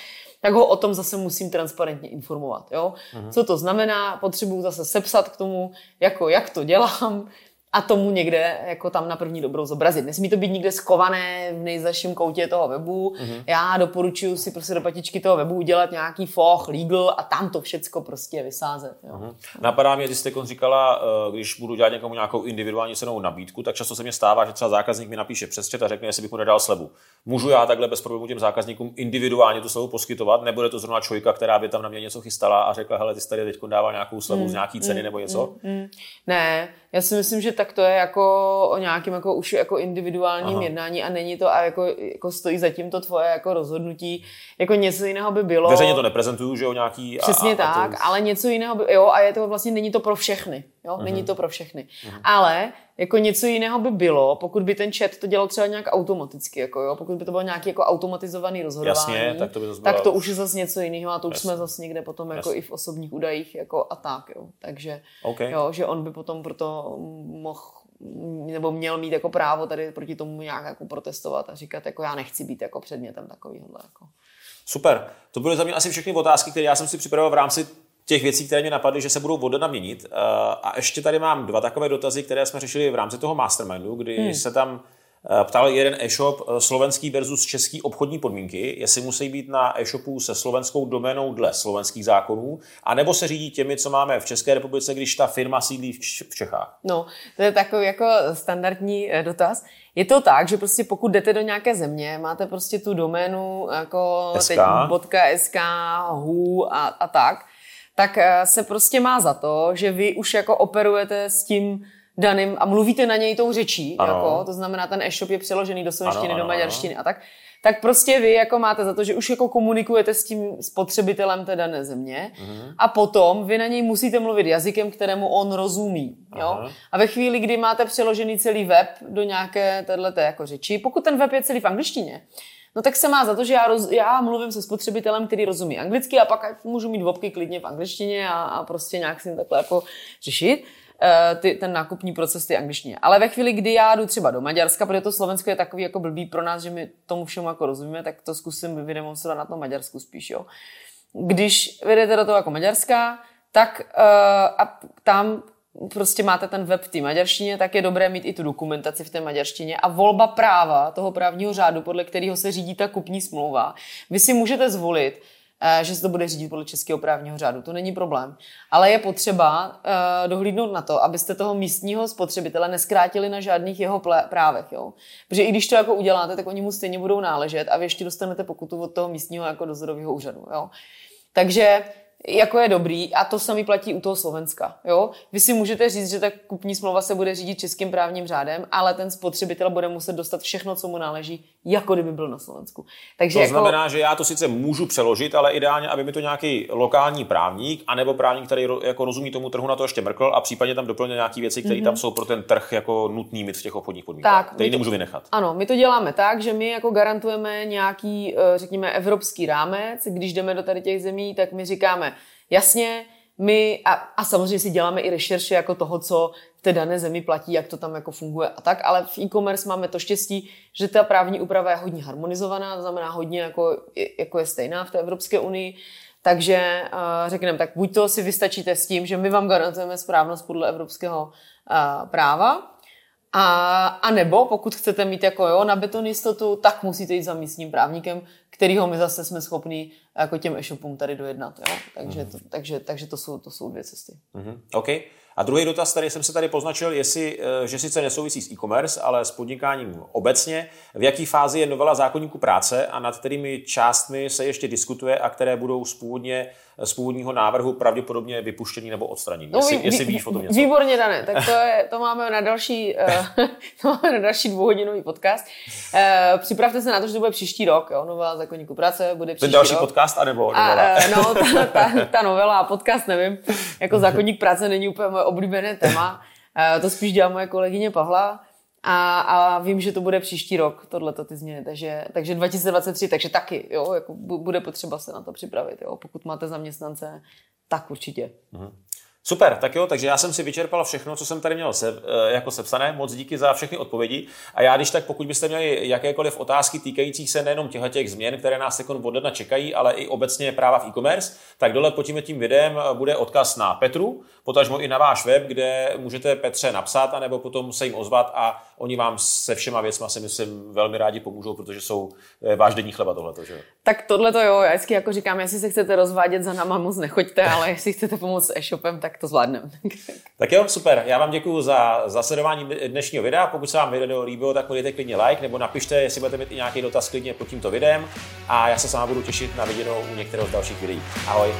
tak ho o tom zase musím transparentně informovat. Jo? Uh-huh. Co to znamená? Potřebuju zase sepsat k tomu, jako jak to dělám, a tomu někde jako tam na první dobrou zobrazit. Nesmí to být nikde skované v nejzaším koutě toho webu. Mm-hmm. Já doporučuji si prostě do patičky toho webu udělat nějaký foch, legal a tam to všecko prostě vysázet. Jo. Mm-hmm. Napadá mě, když jste říkala, eh, když budu dělat někomu nějakou individuální cenovou nabídku, tak často se mi stává, že třeba zákazník mi napíše přes a řekne, jestli bych mu nedal slevu. Můžu já takhle bez problémů těm zákazníkům individuálně tu slevu poskytovat, nebude to zrovna člověka, která by tam na mě něco chystala a řekla, hele, ty jsi tady teď dával nějakou slevu mm, z nějaký ceny mm, nebo něco? Mm, mm. Ne, já si myslím, že tak to je jako o nějakém jako už jako individuálním Aha. jednání a není to a jako, jako stojí zatím to tvoje jako rozhodnutí. Jako něco jiného by bylo. Veřejně to neprezentuju, že jo, nějaký. Přesně a, tak, a to... ale něco jiného by, jo, a je to vlastně, není to pro všechny, jo, uh-huh. není to pro všechny. Uh-huh. Ale jako něco jiného by bylo, pokud by ten chat to dělal třeba nějak automaticky, jako jo, pokud by to bylo nějaký jako automatizovaný rozhodování, Jasně, tak to, by zbylo... tak to už je zase něco jiného a to už Jasně. jsme zase někde potom jako Jasně. i v osobních údajích jako a tak, jo. Takže, okay. jo, že on by potom proto mohl nebo měl mít jako právo tady proti tomu nějak jako protestovat a říkat, jako já nechci být jako předmětem takovýhle. Jako. Super. To byly za mě asi všechny otázky, které já jsem si připravil v rámci těch věcí, které mě napadly, že se budou vodena měnit. Eh, a ještě tady mám dva takové dotazy, které jsme řešili v rámci toho mastermindu, kdy hmm. se tam eh, ptal jeden e-shop eh, slovenský versus český obchodní podmínky, jestli musí být na e-shopu se slovenskou doménou dle slovenských zákonů, anebo se řídí těmi, co máme v České republice, když ta firma sídlí v Čechách. No, to je takový jako standardní dotaz. Je to tak, že prostě pokud jdete do nějaké země, máte prostě tu doménu jako SK. teď .sk, hu a, a tak, tak eh, se prostě má za to, že vy už jako operujete s tím daným a mluvíte na něj tou řečí, jako, to znamená, ten e-shop je přeložený do slovenštiny, do maďarštiny a tak, tak prostě vy jako máte za to, že už jako komunikujete s tím spotřebitelem té dané země uh-huh. a potom vy na něj musíte mluvit jazykem, kterému on rozumí. Jo? A ve chvíli, kdy máte přeložený celý web do nějaké této jako řeči, pokud ten web je celý v angličtině, no tak se má za to, že já, roz, já mluvím se spotřebitelem, který rozumí anglicky a pak můžu mít vopky klidně v angličtině a, a prostě nějak si takhle jako řešit uh, ty, ten nákupní proces ty angličtině. Ale ve chvíli, kdy já jdu třeba do Maďarska, protože to Slovensko je takový jako blbý pro nás, že my tomu všemu jako rozumíme, tak to zkusím vydemonstrovat na tom Maďarsku spíš, jo. Když vyjdete do toho jako Maďarska, tak uh, a tam prostě máte ten web v té maďarštině, tak je dobré mít i tu dokumentaci v té maďarštině a volba práva toho právního řádu, podle kterého se řídí ta kupní smlouva. Vy si můžete zvolit, eh, že se to bude řídit podle českého právního řádu. To není problém. Ale je potřeba uh, dohlídnout na to, abyste toho místního spotřebitele neskrátili na žádných jeho právech. Jo? Protože i když to jako uděláte, tak oni mu stejně budou náležet a vy ještě dostanete pokutu od toho místního jako dozorového úřadu. Jo? Takže jako je dobrý a to samý platí u toho Slovenska. Jo? Vy si můžete říct, že ta kupní smlouva se bude řídit českým právním řádem, ale ten spotřebitel bude muset dostat všechno, co mu náleží, jako kdyby byl na Slovensku. Takže to jako... znamená, že já to sice můžu přeložit, ale ideálně, aby mi to nějaký lokální právník, anebo právník, který jako rozumí tomu trhu, na to ještě mrkl a případně tam doplnil nějaké věci, které mm-hmm. tam jsou pro ten trh jako nutný mít v těch obchodních podmínkách, tak, který to, nemůžu vynechat. Ano, my to děláme tak, že my jako garantujeme nějaký, eh, řekněme, evropský rámec. Když jdeme do tady těch zemí, tak my říkáme, Jasně, my, a, a samozřejmě si děláme i rešerše jako toho, co v té dané zemi platí, jak to tam jako funguje a tak, ale v e-commerce máme to štěstí, že ta právní úprava je hodně harmonizovaná, to znamená hodně jako, jako je stejná v té Evropské unii, takže uh, řekneme tak, buď to si vystačíte s tím, že my vám garantujeme správnost podle evropského uh, práva, a, a nebo pokud chcete mít jako jo, na beton jistotu, tak musíte jít za místním právníkem, kterýho my zase jsme schopni jako těm e-shopům tady dojednat. Jo? Takže, mm-hmm. to, takže, takže to, jsou, to jsou dvě cesty. Mm-hmm. OK. A druhý dotaz, který jsem se tady poznačil, jestli, eh, že sice nesouvisí s e-commerce, ale s podnikáním obecně. V jaký fázi je novela zákonníku práce a nad kterými částmi se ještě diskutuje a které budou z, původně, z původního návrhu pravděpodobně vypuštěný nebo odstraněný? No, jestli, jestli víš o tom něco. Výborně, Dané. Tak to, je, to máme na další, eh, to máme na další dvouhodinový podcast. Eh, připravte se na to, že to bude příští rok. Jo? Novela zákonníku práce bude příští Ten další rok. podcast, anebo novela? A, no, ta, ta, ta novela a podcast, nevím. Jako zákonník práce není úplně moje oblíbené téma. Eh, to spíš dělá moje kolegyně Pavla. A, a vím, že to bude příští rok, tohleto ty změny, takže, takže 2023, takže taky, jo, jako bude potřeba se na to připravit, jo, pokud máte zaměstnance, tak určitě. Mhm. Super, tak jo, takže já jsem si vyčerpal všechno, co jsem tady měl se, eh, jako sepsané. Moc díky za všechny odpovědi. A já, když tak, pokud byste měli jakékoliv otázky týkající se nejenom těch, těch změn, které nás teď od ledna čekají, ale i obecně práva v e-commerce, tak dole pod tím, tím videem bude odkaz na Petru, potažmo i na váš web, kde můžete Petře napsat, anebo potom se jim ozvat a oni vám se všema věcma si myslím velmi rádi pomůžou, protože jsou eh, váš denní chleba tohleto, že? Tak tohle to jo, já vždycky jako říkám, jestli se chcete rozvádět za náma, moc nechoďte, ale jestli chcete pomoct s e-shopem, tak to zvládneme. tak jo, super. Já vám děkuji za, za sledování dnešního videa. Pokud se vám video líbilo, tak dejte klidně like nebo napište, jestli budete mít i nějaký dotaz klidně pod tímto videem. A já se s vámi budu těšit na viděnou u některého z dalších videí. Ahoj.